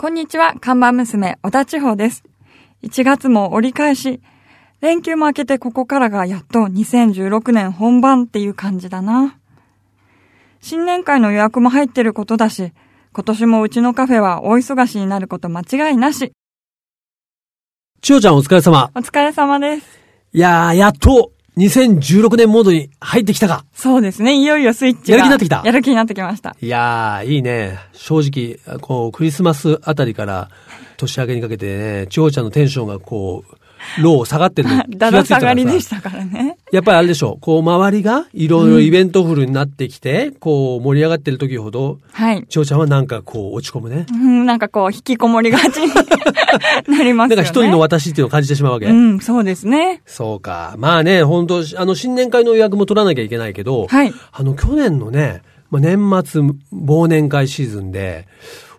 こんにちは、看板娘、小田千穂です。1月も折り返し、連休も明けてここからがやっと2016年本番っていう感じだな。新年会の予約も入ってることだし、今年もうちのカフェは大忙しになること間違いなし。千代ちゃんお疲れ様。お疲れ様です。いやー、やっと、2016年モードに入ってきたか。そうですね。いよいよスイッチが。やる気になってきたやる気になってきました。いやー、いいね。正直、こう、クリスマスあたりから年明けにかけてね、千代ちゃんのテンションがこう、ロー下がってるの気 だだ下がついたからさがりでしたからね。やっぱりあれでしょう。こう、周りがいろいろイベントフルになってきて、こう、盛り上がってる時ほど、はい。千代ちゃんはなんかこう、落ち込むね。うん、なんかこう、引きこもりがちになりますよね。なんか一人の私っていうのを感じてしまうわけ。うん、そうですね。そうか。まあね、本当あの、新年会の予約も取らなきゃいけないけど、はいあの、去年のね、まあ、年末忘年会シーズンで、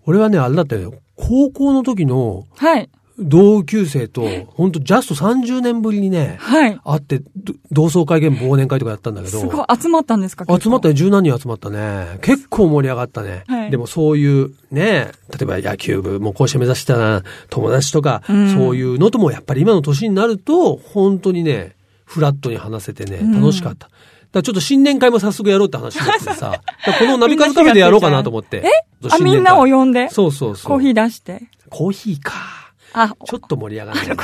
俺はね、あれだったよ。高校の時のはい。同級生と、本当ジャスト30年ぶりにね、はい。会って、ど同窓会ゲーム忘年会とかやったんだけど、すごい集まったんですか集まったよ。ね、十何人集まったね。結構盛り上がったね。はいでもそういうね、例えば野球部、もう甲子園目指してた友達とか、うんそういうのともやっぱり今の年になると、本当にね、フラットに話せてね、うん楽しかった。だからちょっと新年会も早速やろうって話になってさ、このナビカズカフェでやろうかなと思って。あ、みんなを呼んで、そうそうそう。コーヒー出して？コーヒーか。あ、ちょっと盛り上がらないな。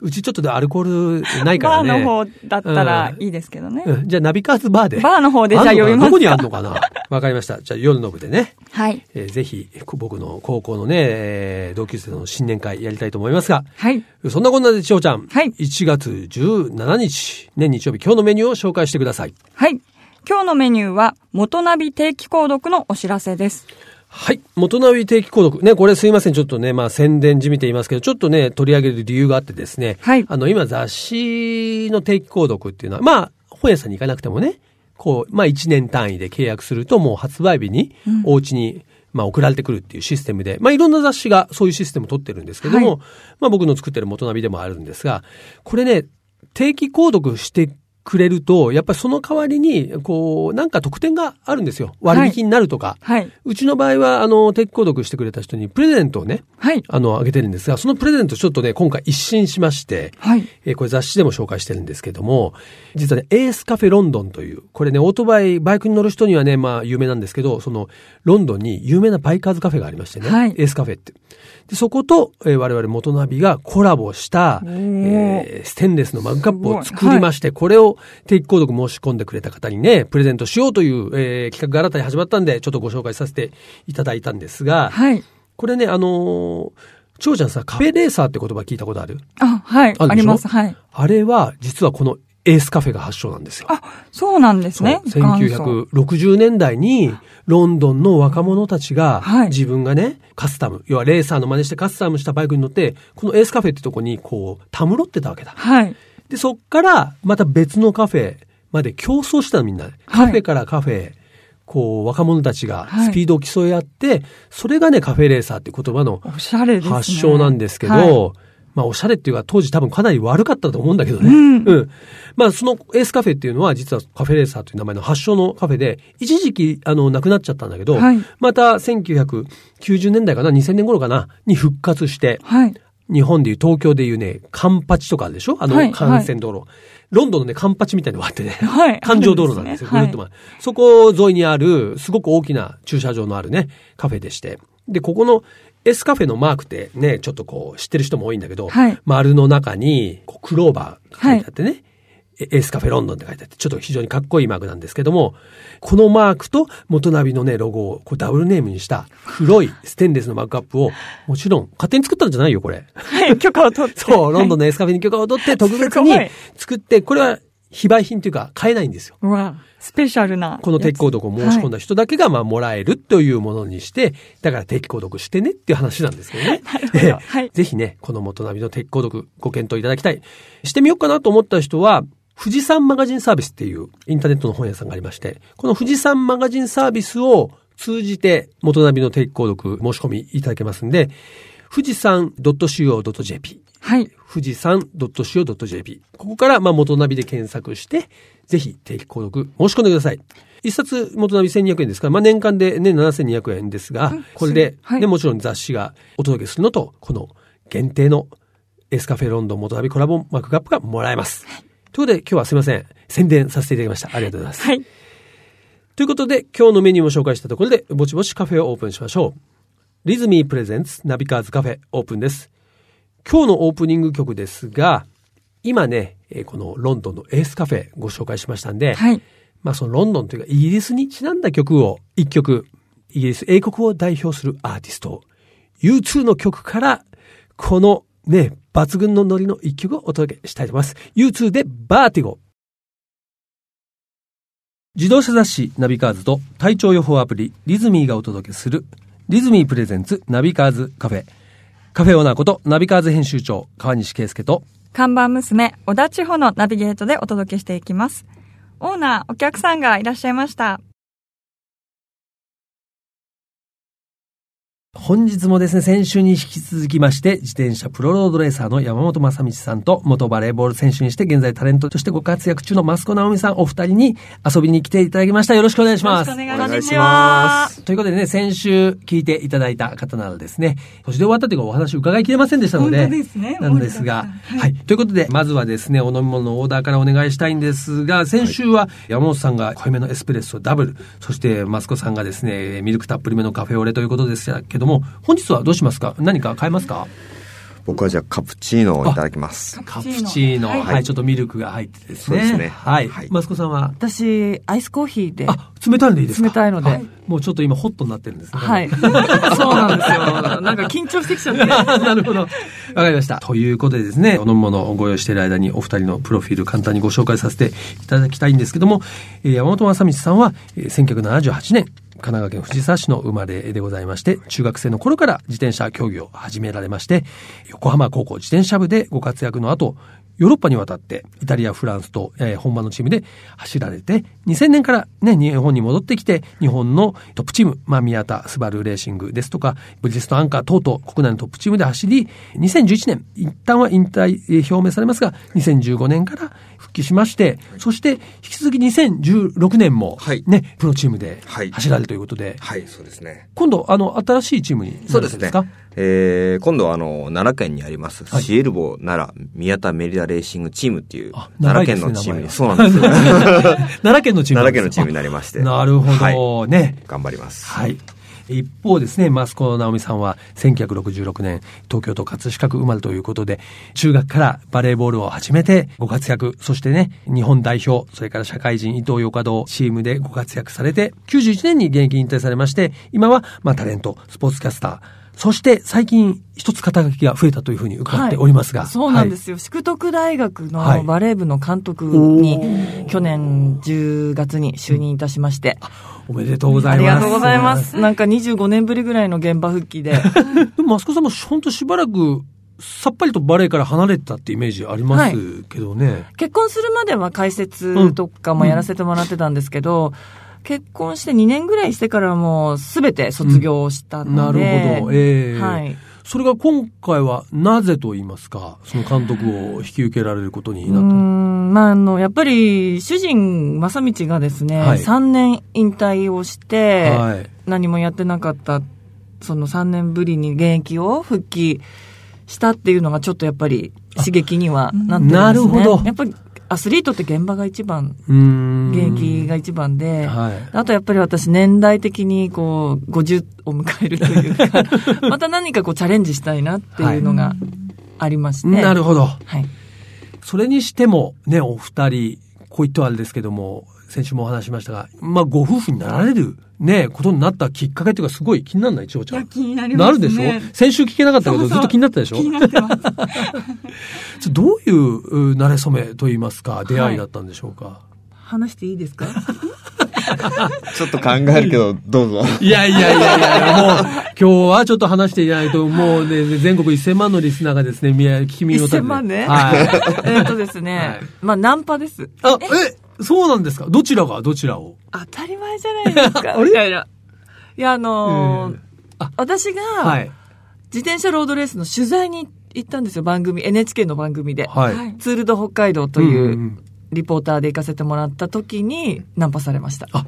うちちょっとでアルコールないからね。バーの方だったらいいですけどね。うんじゃあナビカズバーで。バーの方でじゃあ呼びますか？どこにあんのかな？わかりました。じゃあ夜の部でね。はい。えーぜひ、僕の高校のね、えー同級生の新年会やりたいと思いますが、はい。そんなこんなで、千代ちゃん。はい1月17日、ね、日曜日、今日のメニューを紹介してください。はい。今日のメニューは、元ナビ定期購読のお知らせです。はい。元ナビ定期購読。ね、これすいません。ちょっとね、まあ宣伝じみていますけど、ちょっとね、取り上げる理由があってですね。はいあの、今雑誌の定期購読っていうのは、まあ、本屋さんに行かなくてもね、こう、まあ1年単位で契約すると、もう発売日に、お家に、まあ送られてくるっていうシステムで、まあいろんな雑誌がそういうシステムを取ってるんですけども、はいまあ僕の作ってる元ナビでもあるんですが、これね、定期購読してくれると、やっぱりその代わりに、こう、なんか特典があるんですよ。割引になるとか。はい。うちの場合は、あの、定期購読してくれた人にプレゼントをね、はい。あの、あげてるんですが、そのプレゼントちょっとね、今回一新しまして、はい。えーこれ雑誌でも紹介してるんですけども、実はね、エースカフェロンドンという、これね、オートバイ、バイクに乗る人にはね、まあ、有名なんですけど、その、ロンドンに有名なバイカーズカフェがありましてね、はいエースカフェって。で、そこと、えー我々元ナビがコラボした、えーステンレスのマグカップを作りまして、これを定期購読申し込んでくれた方にね、プレゼントしようという、えー企画が新たに始まったんで、ちょっとご紹介させていただいたんですが、はい。これね、あのー、長ちゃんさ、カフェレーサーって言葉聞いたことある？あ、はい。ああります。はい。あれは、実はこのエースカフェが発祥なんですよ。あ、そうなんですね。そう1960年代に、ロンドンの若者たちがはい、自分がね、カスタム、要はレーサーの真似してカスタムしたバイクに乗って、このエースカフェってとこに、こう、たむろってたわけだ。はい。で、そっから、また別のカフェまで競争したのみんなで。カフェからカフェ、こう、若者たちがはいスピードを競い合って、それがね、カフェレーサーって言葉の。発祥なんですけど、はいまあ、おしゃれっていうか、当時多分かなり悪かったと思うんだけどね。うんまあ、そのエースカフェっていうのは、実はカフェレーサーという名前の発祥のカフェで、一時期、あの、なくなっちゃったんだけど、はいまた1990年代かな、2000年頃かな、に復活して、はい。日本でいう東京でいうね、カンパチとかあるでしょ？あのはい幹線道路。ロンドンのね、カンパチみたいなのがあってね。はい環状道路なんですよ。あるんですねぐるっと回るそこ沿いにある、すごく大きな駐車場のあるね、カフェでして。で、ここの S カフェのマークってね、ちょっとこう、知ってる人も多いんだけど、はい丸の中に、クローバーが書いてあってね、エエースカフェロンドンって書いてあって、ちょっと非常にかっこいいマークなんですけども、このマークと元ナビのね、ロゴをこうダブルネームにした黒いステンレスのマグカップを、もちろん勝手に作ったんじゃないよ、これ。はい。許可を取って。そう、ロンドンの。のエスカフェに許可を取って特別に作って、これは非売品というか買えないんですよ。うわ、スペシャルな。この定期購読を申し込んだ人だけがまあもらえるというものにして、だから定期購読してねっていう話なんですけどね。なるほどええはいぜひね、この元ナビの定期購読ご検討いただきたい。してみようかなと思った人は、富士山マガジンサービスっていうインターネットの本屋さんがありまして、この富士山マガジンサービスを通じて元ナビの定期購読申し込みいただけますんで、富士山 .co.jp はい。富士山 .co.jp ここからまあ元ナビで検索して、ぜひ定期購読申し込んでください。一冊元並1200円ですから、まあ、年間で年7200円ですが、うんこれで、はいね、もちろん雑誌がお届けするのと、この限定のエスカフェロンドン元並コラボマグカップがもらえます。ということで、今日はすいません。宣伝させていただきました。ありがとうございます。はい。ということで、今日のメニューも紹介したところで、ぼちぼちカフェをオープンしましょう。リズミー presents ナビカーズカフェオープンです。今日のオープニング曲ですが、今ね、えーこのロンドンのエースカフェご紹介しましたんで、はい。まあそのロンドンというかイギリスにちなんだ曲を一曲、イギリス英国を代表するアーティスト、U2 の曲から、このね、抜群のノリの一曲をお届けしたいと思います。U2 で Vertigo。自動車雑誌ナビカーズと体調予報アプリリズミーがお届けするリズミー presents ナビカーズカフェ。カフェオーナーことナビカーズ編集長川西圭介と看板娘、小田千穂のナビゲートでお届けしていきます。オーナー、お客さんがいらっしゃいました。本日もですね、先週に引き続きまして、自転車プロロードレーサーの山本正道さんと、元バレーボール選手にして、現在タレントとしてご活躍中のマスコナオミさんお二人に遊びに来ていただきました。よろしくお願いします。よろしくお願いししま。ますということでね、先週聞いていただいた方ならですね、年で終わったというかお話伺いきれませんでしたので、本当ですねなんですが、はい、ということで、まずはですね、お飲み物のオーダーからお願いしたいんですが、先週は山本さんが濃いめのエスプレッソダブル、そしてマスコさんがですね、ミルクたっぷりめのカフェオレということですけども、本日はどうしますか？何か買えますか？僕はじゃあカプチーノをいただきます。カプチーノ。はいはい、ちょっとミルクが入ってですね。そうですねはい。はいマスコさんは？私、アイスコーヒーで。あ、冷たいのでいいですか？冷たいのではいもうちょっと今ホットになってるんですね。はい。そうなんですよ。なんか緊張してきちゃって。なるほど。わかりました。ということでですね、お飲み物をご用意している間にお二人のプロフィール簡単にご紹介させていただきたいんですけども、えー山本正道さんは、えー1978年、神奈川県藤沢市の生まれでございまして、中学生の頃から自転車競技を始められまして、横浜高校自転車部でご活躍の後、ヨーロッパに渡って、イタリア、フランスと、えー本場のチームで走られて、2000年からね、日本に戻ってきて、日本のトップチーム、まあ、宮田、スバルレーシングですとか、ブリヂストンアンカー等々、国内のトップチームで走り、2011年、一旦は引退表明されますが、2015年から復帰しまして、そして、引き続き2016年も、はいね、プロチームではい走られるということで、はい、そうですね。今度、あの、新しいチームになそうですね。えー、今度はあの、奈良県にあります、はいシエルボ奈良宮田メリダレーシングチームっていうあ、奈良県のチームに、そうなんですよ。奈良県のチーム奈良県のチームになりまして。なるほど、はいね。頑張ります。はい。一方ですね、マスコ直美さんは1966年、東京都葛飾区生まれということで、中学からバレーボールを始めてご活躍、そしてね、日本代表、それから社会人伊藤洋華堂チームでご活躍されて、91年に現役引退されまして、今は、まあ、タレント、スポーツキャスター、そして最近一つ肩書きが増えたというふうに伺っておりますが。はいそうなんですよ。淑徳大学はいのバレー部の監督に、去年10月に就任いたしまして。おめでとうござあいます。りがとうございま。す。なんか25年ぶりぐらいの現場復帰で。でも、マスコさんも本当しばらく、さっぱりとバレエから離れてたってイメージありますけどね。結婚するまでは解説とかもやらせてもらってたんですけど、結婚して2年ぐらいしてからもう全て卒業したなるので、ほど。ええはい。それが今回はなぜと言いますか、その監督を引き受けられることになったまあ、あの、やっぱり、主人、正道がですね、はい3年引退をして、はい。何もやってなかった、その3年ぶりに現役を復帰したっていうのがちょっとやっぱり刺激にはなってるんですね。なるほどやっぱりアスリートって現場が一番。現役が一番で、はい。あとやっぱり私年代的にこう50を迎えるというか、また何かこうチャレンジしたいなっていうのがありまして。なるほど。はい。それにしても、ね、お二人、こう言ってはあれですけども、先週もお話ししましたが、まあ、ご夫婦になられる、ね、ことになったきっかけっていうか、すごい気にならない、千代ちゃん。気になりますね。なるでしょ？先週聞けなかったけど、そうそうずっと気になったでしょ？気になってます。どういうう慣れ初めと言いますか、出会いだったんでしょうか？話していいですか？ちょっと考えるけど、どうぞ。いやいやいやいや、もう、今日はちょっと話していないと、もうね、全国1000万のリスナーがですね、みや聞き耳を立てて。1000万ねはい。えっとですね、はいまあナンパです。あ、え、そうなんですか？どちらが？どちらを？当たり前じゃないですか。みたいな。いや、あのーえあ私が、はい。自転車ロードレースの取材に行ったんですよ、番組、NHK の番組で。はい。はいツールド北海道とんいうんリポーターで行かせてもらった時にナンパされました。あ、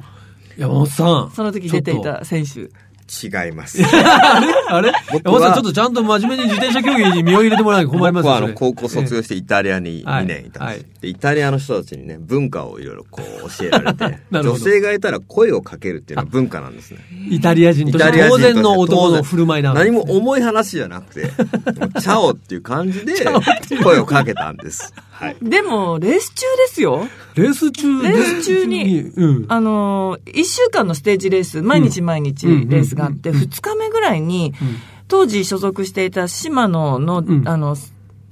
山本さん。その時出ていた選手。違います。あれ？僕山本さん、はちょっとちゃんと真面目に自転車競技に身を入れてもらわないと困りますよそれ僕はあの、高校卒業してイタリアにはい。2年いたんです、はい。で。イタリアの人たちにね、文化をいろいろこう教えられて 女性がいたら声をかけるっていうのは文化なんですね。イタリア人として当然の男の振る舞いなね何も重い話じゃなくて、チャオっていう感じで 声をかけたんです。はい。でも、レース中ですよ。レース中レース中にうん。あのー、一週間のステージレース、毎日毎日レうん。ースがあって、二日目ぐらいに、当時所属していた島野の、うん。あの、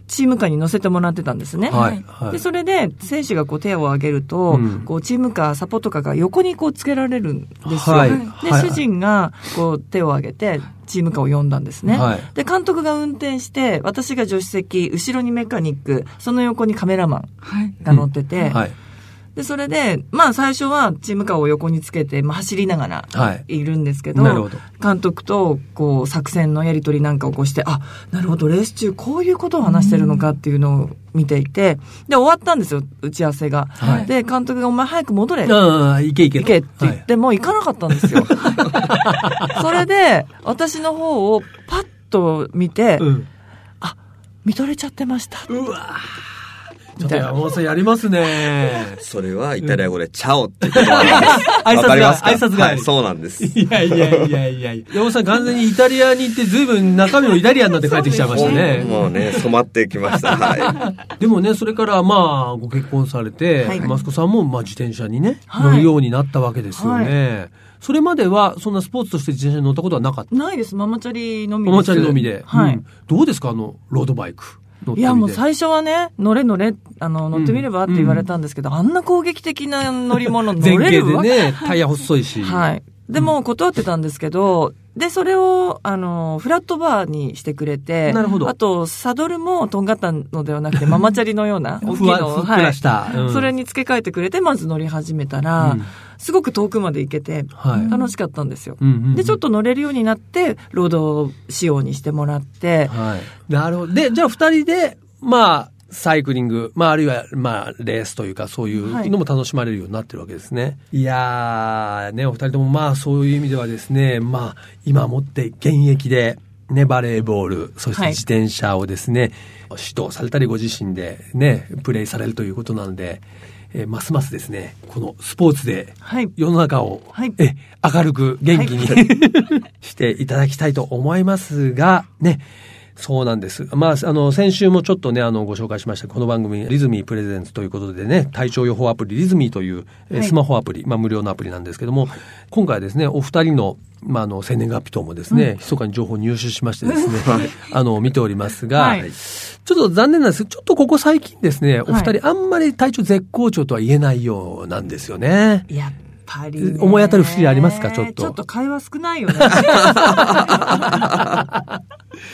チームカーに乗せてもらってたんですね。はい。はいで、それで、選手がこう手を挙げると、うんこう、チームカー、サポートカーが横にこうつけられるんですよ。はいで、はい主人が、こう、手を挙げて、チームカーを呼んだんですね。はいで、監督が運転して、私が助手席、後ろにメカニック、その横にカメラマンはい。が乗ってて、はい。で、それで、まあ最初はチームカーを横につけて、まあ走りながらはいいるんですけど、なるほど監督とこう作戦のやり取りなんかをこうして、あ、なるほど、レース中こういうことを話してるのかっていうのを見ていて、で、終わったんですよ、打ち合わせが。はいで、監督がお前早く戻れ。ああ、いけいけと。行けって言って、もう行かなかったんですよ。それで、私の方をパッと見て、はいうん。見とれちゃってました。うわちょっと山本さんやりますね。それはイタリア語でチャオって言葉なんです。挨拶が挨拶がはい、そうなんです。いやいやいやいやいや。山本さん完全にイタリアに行って随分中身もイタリアンになって帰ってきちゃいましたね。もうね、染まってきました。はい。でもね、それからまあ、ご結婚されて、はいマスコさんもまあ自転車にね、はい乗るようになったわけですよね。それまでは、そんなスポーツとして自転車に乗ったことはなかった？ないです、ママチャリのみです。ママチャリのみで。はい。うんどうですか？あの、ロードバイク。いや、もう最初はね、乗れ乗れ、あの、乗ってみればって言われたんですけど、あんな攻撃的な乗り物乗前れるわ傾でね、タイヤ細いし。はい。でも断ってたんですけど、で、それを、あの、フラットバーにしてくれて、なるほど。あと、サドルもとんがったのではなくて、ママチャリのような、大きいのを、ふっくらした。うん。それに付け替えてくれて、まず乗り始めたら、うん。すごく遠くまで行けて、はい。楽しかったんですよ。うんうんうん。で、ちょっと乗れるようになって、ロード仕様にしてもらって、はい。なるほど。で、じゃあ二人で、まあ、サイクリング、まあ、あるいは、まあ、レースというか、そういうのも楽しまれるようになってるわけですね。い、やー、ね、お二人とも、まあ、そういう意味ではですね、まあ、今もって現役で、ね、バレーボール、そしてはい自転車をですね、指導されたりご自身でね、プレイされるということなので、えーますますですね、このスポーツではい。世の中を、はいえ明るく元気に、していただきたいと思いますが、ね、そうなんです。まあ、あの、先週もちょっとね、あの、ご紹介しました、この番組、リズミープレゼンツということでね、体調予報アプリ、リズミーという、えスマホアプリ、まあ、無料のアプリなんですけども、今回はですね、お二人の、まあ、あの、生年月日等もですね、密かに情報を入手しましてですね、あの、見ておりますが、はい。ちょっと残念なんです。ちょっとここ最近ですね、お二はい人あんまり体調絶好調とは言えないようなんですよね。やっぱり、ね。思い当たる節ありますか？ちょっと。ちょっと会話少ないよね。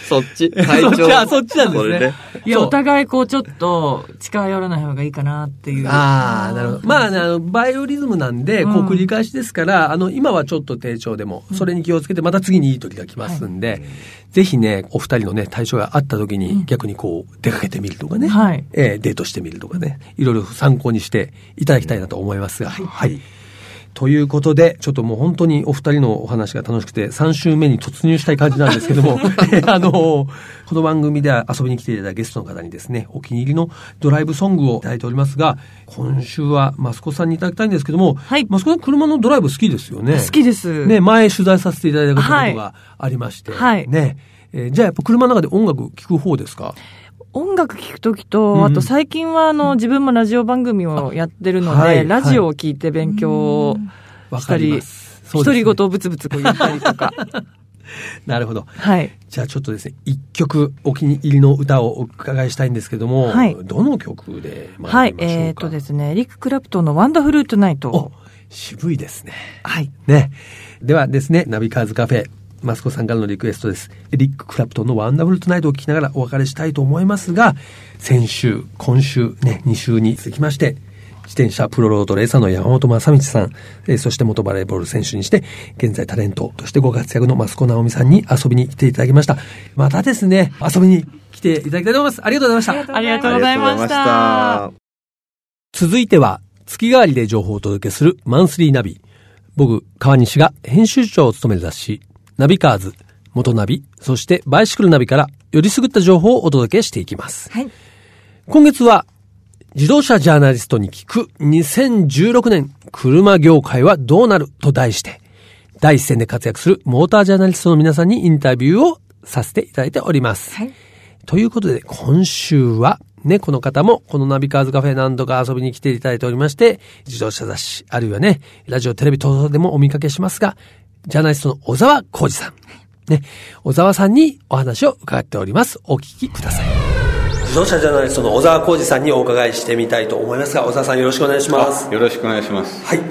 そっち、体調？あそっちなんですね。それで。いや、お互いこうちょっと近寄らない方がいいかなっていう。ああ、なるほど。まあ、ね、あの、バイオリズムなんで、こううん繰り返しですから、あの、今はちょっと低調でも、それに気をつけて、また次にいい時が来ますんで、ぜひね、お二人のね、対象があった時に、逆にこう、出かけてみるとかね、はい。えーデートしてみるとかね、いろいろ参考にしていただきたいなと思いますが、はい。ということで、ちょっともう本当にお二人のお話が楽しくて、3週目に突入したい感じなんですけども、えーあの、この番組では遊びに来ていただいたゲストの方にですね、お気に入りのドライブソングをいただいておりますが、今週はマスコさんにいただきたいんですけども、はいマスコさん車のドライブ好きですよね。好きです。ね、前取材させていただいたことがありまして、はいね。えーじゃあやっぱ車の中で音楽聴く方ですか？音楽聴くときと、うんあと最近はあの、自分もラジオ番組をやってるので、はいラジオを聞いて勉強したり、ります。そうですね独り言をブツブツこう言ったりとか。なるほど。はい。じゃあちょっとですね、一曲お気に入りの歌をお伺いしたいんですけども、はいどの曲ではい参り。ましょうか？えっ、とですね、エリック・クラプトンの Wonderful Tonight。お、渋いですね。はい。ね。ではですね、ナビカーズカフェ、マスコさんからのリクエストです。エリック・クラプトンの Wonderful Tonight を聞きながらお別れしたいと思いますが、先週、今週ね、2週に続きまして、自転車プロロードレーサーの山本正道さん、えーそして元バレーボール選手にして、現在タレントとしてご活躍のマスコ直美さんに遊びに来ていただきました。またですね、遊びに来ていただきたいと思います。ありがとうございました。ありがとうございましたありがとうございました。続いては、月替わりで情報をお届けするマンスリーナビ。僕、川西が編集長を務める雑誌、ナビカーズ、元ナビ、そしてバイシクルナビからよりすぐった情報をお届けしていきます。はい。今月は、自動車ジャーナリストに聞く2016年車業界はどうなると題して、第一線で活躍するモータージャーナリストの皆さんにインタビューをさせていただいております。はい。ということで、今週は、ね、この方も、このナビカーズカフェ何度か遊びに来ていただいておりまして、自動車雑誌、あるいはね、ラジオ、テレビ等でもお見かけしますが、ジャーナリストの小沢浩二さん。ね、小沢さんにお話を伺っております。お聞きください。自動車ジャーナリストの小沢浩二さんにお伺いしてみたいと思いますが、小沢さんよろしくお願いします。よろしくお願いします。はい。ね、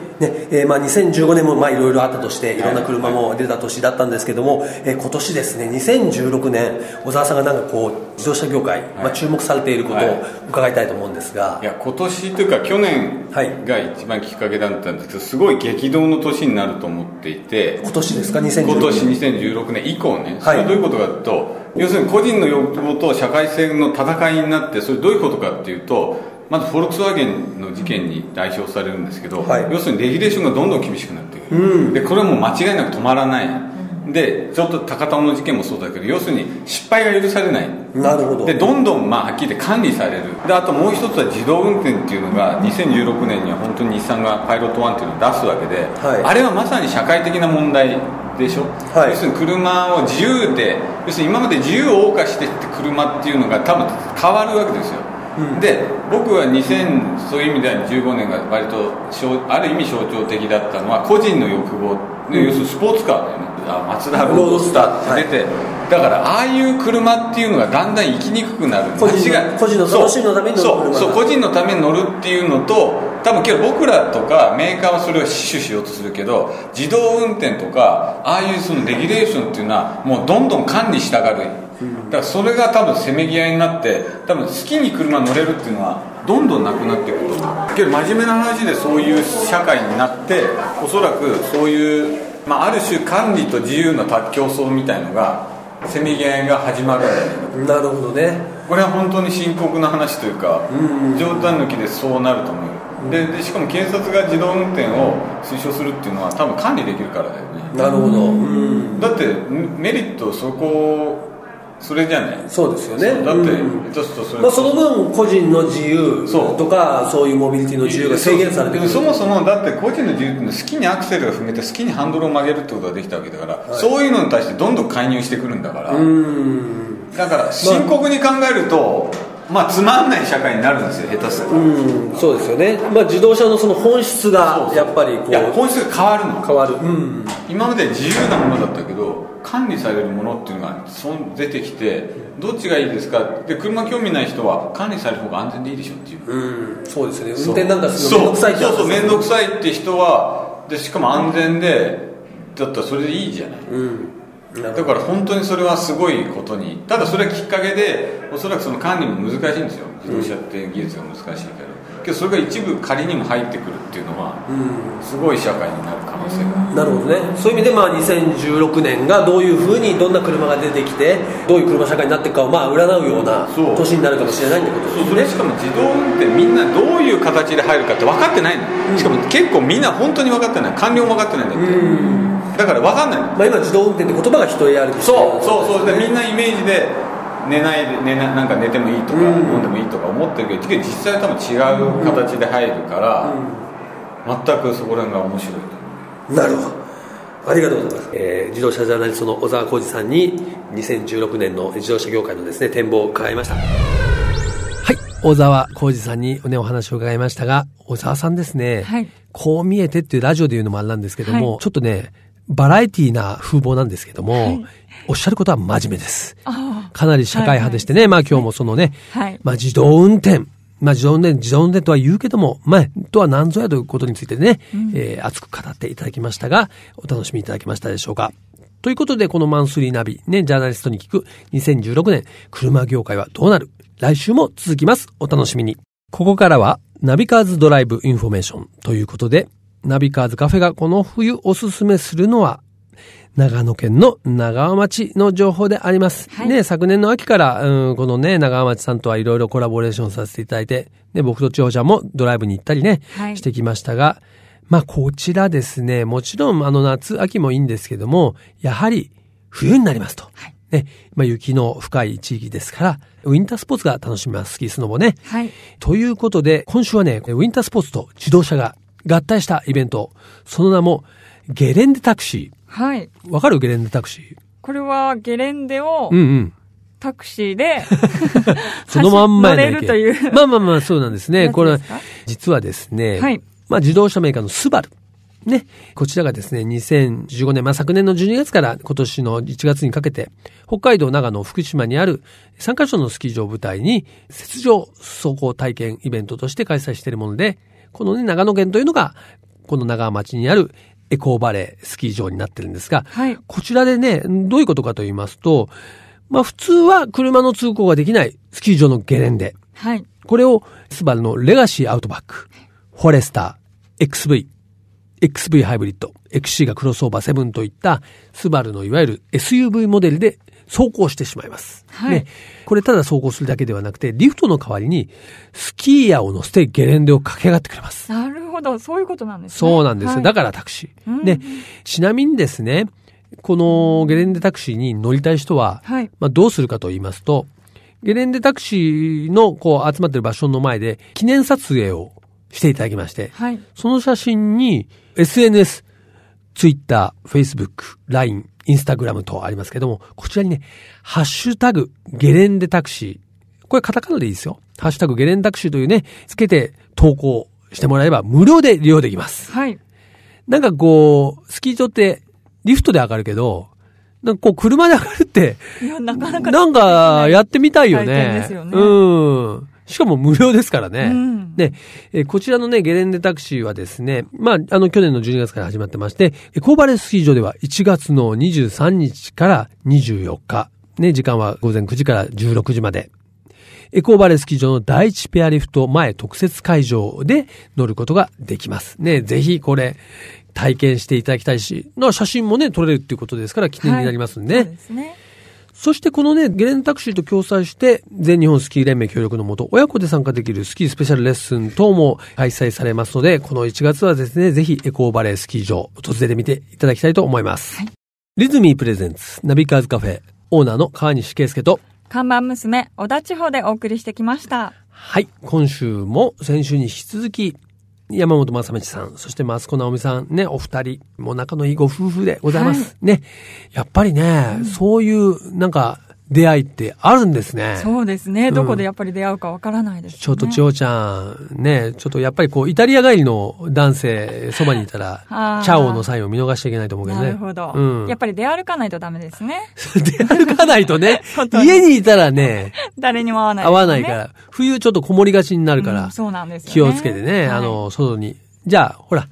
えーまあ2015年もまあいろいろあったとして、いろんな車も出た年だったんですけども、えー今年ですね、2016年、小沢さんがなんかこう、自動車業界、まあ注目されていることを伺いたいと思うんですが、いや、今年というか去年はい。が一番きっかけだったんですけど、すごい激動の年になると思っていて、今年ですか、2016今年年。2016年以降ね、そはいどういうことかというと、要するに個人の欲望と社会性の戦いになって、それどういうことかっていうと、まずフォルクスワーゲンの事件に代表されるんですけど、はい。要するにレギュレーションがどんどん厳しくなっていく、でこれはもう間違いなく止まらない、でちょっと高田の事件もそうだけど要するに失敗が許されない。なるほど。でどんどん、まあ、はっきり言って管理される。であともう一つは自動運転っていうのが2016年には本当に日産がパイロット1っていうのを出すわけで、はい。あれはまさに社会的な問題でしょ、はい。要するに車を自由で要するに今まで自由を謳歌してって車っていうのが多分変わるわけですよ、で僕は2000そういう意味では15年が割と象ある意味象徴的だったのは個人の欲望、ね要するにスポーツカーだよね。あマツダロードスターって出て、だからああいう車っていうのがだんだん生きにくくなる。個人の楽しみのために乗る車そうそう個人のために乗るっていうのと多分けど僕らとかメーカーはそれを死守しようとするけど自動運転とかああいうそのレギュレーションっていうのはもうどんどん管理したがる、だからそれが多分せめぎ合いになって多分好きに車乗れるっていうのはどんどんなくなっていくと思う。けど真面目な話でそういう社会になっておそらくそういう、まあ、ある種管理と自由の競争みたいのがせめぎ合いが始まるんじゃないかなるほどね。これは本当に深刻な話というか、冗談抜きでそうなると思うででしかも警察が自動運転を推奨するっていうのは多分管理できるからだよね。なるほど。うん。だってメリットそこそれじゃない？そうですよね。だって、うん。ちょっとそれまあ、その分個人の自由とかそういうモビリティの自由が制限されてくる。そもそもだって個人の自由っていうのは好きにアクセルが踏めて好きにハンドルを曲げるってことができたわけだから、そういうのに対してどんどん介入してくるんだから、うん。だから深刻に考えると、まあつまんない社会になるんですよ下手すると、うんそうですよね、まあ、自動車のその本質がやっぱりこういや本質が変わるの。変わる、うん、今まで自由なものだったけど管理されるものっていうのがそん出てきてどっちがいいですか？で車興味ない人は管理される方が安全でいいでしょっていう。うん、そうですよね。運転なんかするの面倒くさいってそうそう面倒くいさいって人はでしかも安全でだったらそれでいいじゃない。うんだから本当にそれはすごいことにただそれはきっかけでおそらくその管理も難しいんですよ。自動車って技術が難しいからけどそれが一部仮にも入ってくるっていうのはうん。すごい社会になる可能性がある。なるほどね。そういう意味でまあ2016年がどういうふうにどんな車が出てきてどういう車社会になっていくかをまあ占うような年になるかもしれないってことそうそれですねしかも自動運転みんなどういう形で入るかって分かってないの、しかも結構みんな本当に分かってない。官僚も分かってないんだって、だから分かんない。のまあ、今自動運転って言葉が人へ歩きしてるそうそうそう。でみんなイメージで寝ないで寝ななんか寝てもいいとか、うん。飲んでもいいとか思ってるけど実際は多分違う形で入るから、全くそこら辺が面白いと思う。なるほど。ありがとうございます、えー自動車ジャーナリストの小沢浩二さんに2016年の自動車業界のですね展望を伺いました。はい。小沢浩二さんに、ね、お話を伺いましたが小沢さんですね、はい。こう見えてっていうラジオで言うのもあれなんですけども、はい。ちょっとねバラエティーな風貌なんですけども、はい。おっしゃることは真面目です。あかなり社会派でしてね、まあ今日もそのね、はい。まあ自動運転、まあ自動運転、自動運転とは言うけども、まあ、とは何ぞやということについてね、えー熱く語っていただきましたが、お楽しみいただけましたでしょうか。ということで、このマンスリーナビ、ね、ジャーナリストに聞く2016年、車業界はどうなる？来週も続きます。お楽しみに。ここからは、ナビカーズドライブインフォメーションということで、ナビカーズカフェがこの冬おすすめするのは、長野県の長和町の情報であります。はいね、昨年の秋から、うん、このね、長和町さんとはいろいろコラボレーションさせていただいて、ね、僕と千穂ちゃんもドライブに行ったりね、はいしてきましたが、まあ、こちらですね、もちろん、あの、夏、秋もいいんですけども、やはり、冬になりますと。はいね、まあ、雪の深い地域ですから、ウィンタースポーツが楽しめます。スキー、スノボね。はい。ということで、今週はね、ウィンタースポーツと自動車が合体したイベント。その名も、ゲレンデタクシはい。ー。わかる？ゲレンデタクシー。これはゲレンデをうんうん。タクシーで、そのまんまや乗れないけるという。まあまあまあ、そうなんですね。やつこれですか、実はですね、はいまあ自動車メーカーのスバル。ね。こちらがですね、2015年、まあ昨年の12月から今年の1月にかけて、北海道、長野、福島にある3カ所のスキー場を舞台に、雪上走行体験イベントとして開催しているもので、このね、長野県というのが、この長浜町にあるエコーバレースキー場になってるんですが、はい。こちらでね、どういうことかと言いますと、まあ普通は車の通行ができないスキー場のゲレンデ。はい。これをスバルのレガシーアウトバック、フォレスター、XV、XV ハイブリッド、XC がクロスオーバー7といったスバルのいわゆる SUV モデルで走行してしまいます。はいね。これただ走行するだけではなくて、リフトの代わりにスキーヤーを乗せてゲレンデを駆け上がってくれます。なるほど。そういうことなんですね。そうなんですよ。はいだからタクシー。うんで、ちなみにですね、このゲレンデタクシーに乗りたい人は、はい。まあ、どうするかと言いますと、ゲレンデタクシーのこう集まってる場所の前で記念撮影をしていただきまして、はい。その写真に SNS、Twitter、Facebook、LINE、Instagram とありますけども、こちらにね、ハッシュタグゲレンデタクシー。これカタカナでいいですよ。ハッシュタグゲレンデタクシーというね、つけて投稿してもらえば無料で利用できます。はい。なんかこう、スキー場ってリフトで上がるけど、なんかこう車で上がるって、いや、なかなか。なんか、やってみたいよね。よねうん。しかも無料ですからね。うんで、えーこちらのね、ゲレンデタクシーはですね、まあ、あの、去年の12月から始まってまして、エコーバレースキー場では1月の23日から24日、ね、時間は午前9時から16時まで。エコーバレースキー場の第一ペアリフト前特設会場で乗ることができます。ね、ぜひこれ、体験していただきたいし、な写真もね、撮れるっていうことですから記念になりますんで、そうですね。そしてこのね、ゲレンデタクシーと共催して、全日本スキー連盟協力のもと、親子で参加できるスキースペシャルレッスン等も開催されますので、この1月はですね、ぜひエコーバレースキー場、訪れてみていただきたいと思います。はいリズミープレゼンツ、ナビカーズカフェ、オーナーの川西圭介と、看板娘、小田地方でお送りしてきました。はい、今週も先週に引き続き、山本正道さん、そしてマスコ直美さんね、お二人、もう仲のいいご夫婦でございます。ね。やっぱりね、そういう、なんか、出会いってあるんですね。そうですね。どこでやっぱり出会うかわからないです、ねちょっと千代ちゃん、ね、ちょっとやっぱりこう、イタリア帰りの男性、そばにいたら、チャオのサインを見逃しちゃいけないと思うけどね。なるほど、うん。やっぱり出歩かないとダメですね。出歩かないとね 家にいたらね、誰にも会わない、合わないから、冬ちょっとこもりがちになるからうん、そうなんですよ、ね。気をつけてね、はいあの、外に。じゃあ、ほら、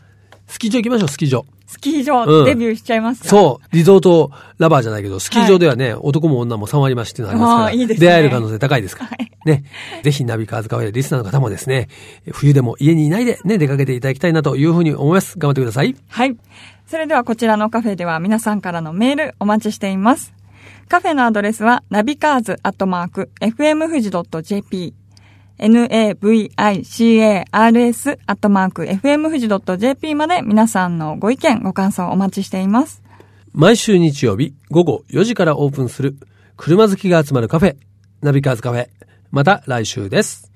スキー場行きましょう、スキー場。スキー場、うんデビューしちゃいますか？そう、リゾートラバーじゃないけど、スキー場ではね、男も女も3割増しっていうのがありますから、いいですね出会える可能性高いですから。はいね。ぜひナビカーズカフェリスナーの方もですね、冬でも家にいないでね、出かけていただきたいなというふうに思います。頑張ってください。はい。それではこちらのカフェでは皆さんからのメールお待ちしています。カフェのアドレスは、ナビカーズアットマーク、fmfuji.jp、navicars アットマーク、fmfuji.jp まで皆さんのご意見、ご感想お待ちしています。毎週日曜日午後4時からオープンする車好きが集まるカフェ、ナビカーズカフェ。また来週です。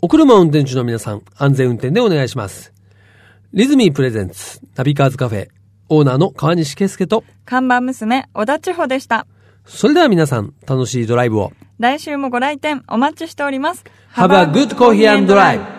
お車運転中の皆さん、安全運転でお願いします。リズミープレゼンツ、ナビカーズカフェ、オーナーの川西圭介と、看板娘、小田千穂でした。それでは皆さん、楽しいドライブを。来週もご来店お待ちしております。Have a good coffee and drive!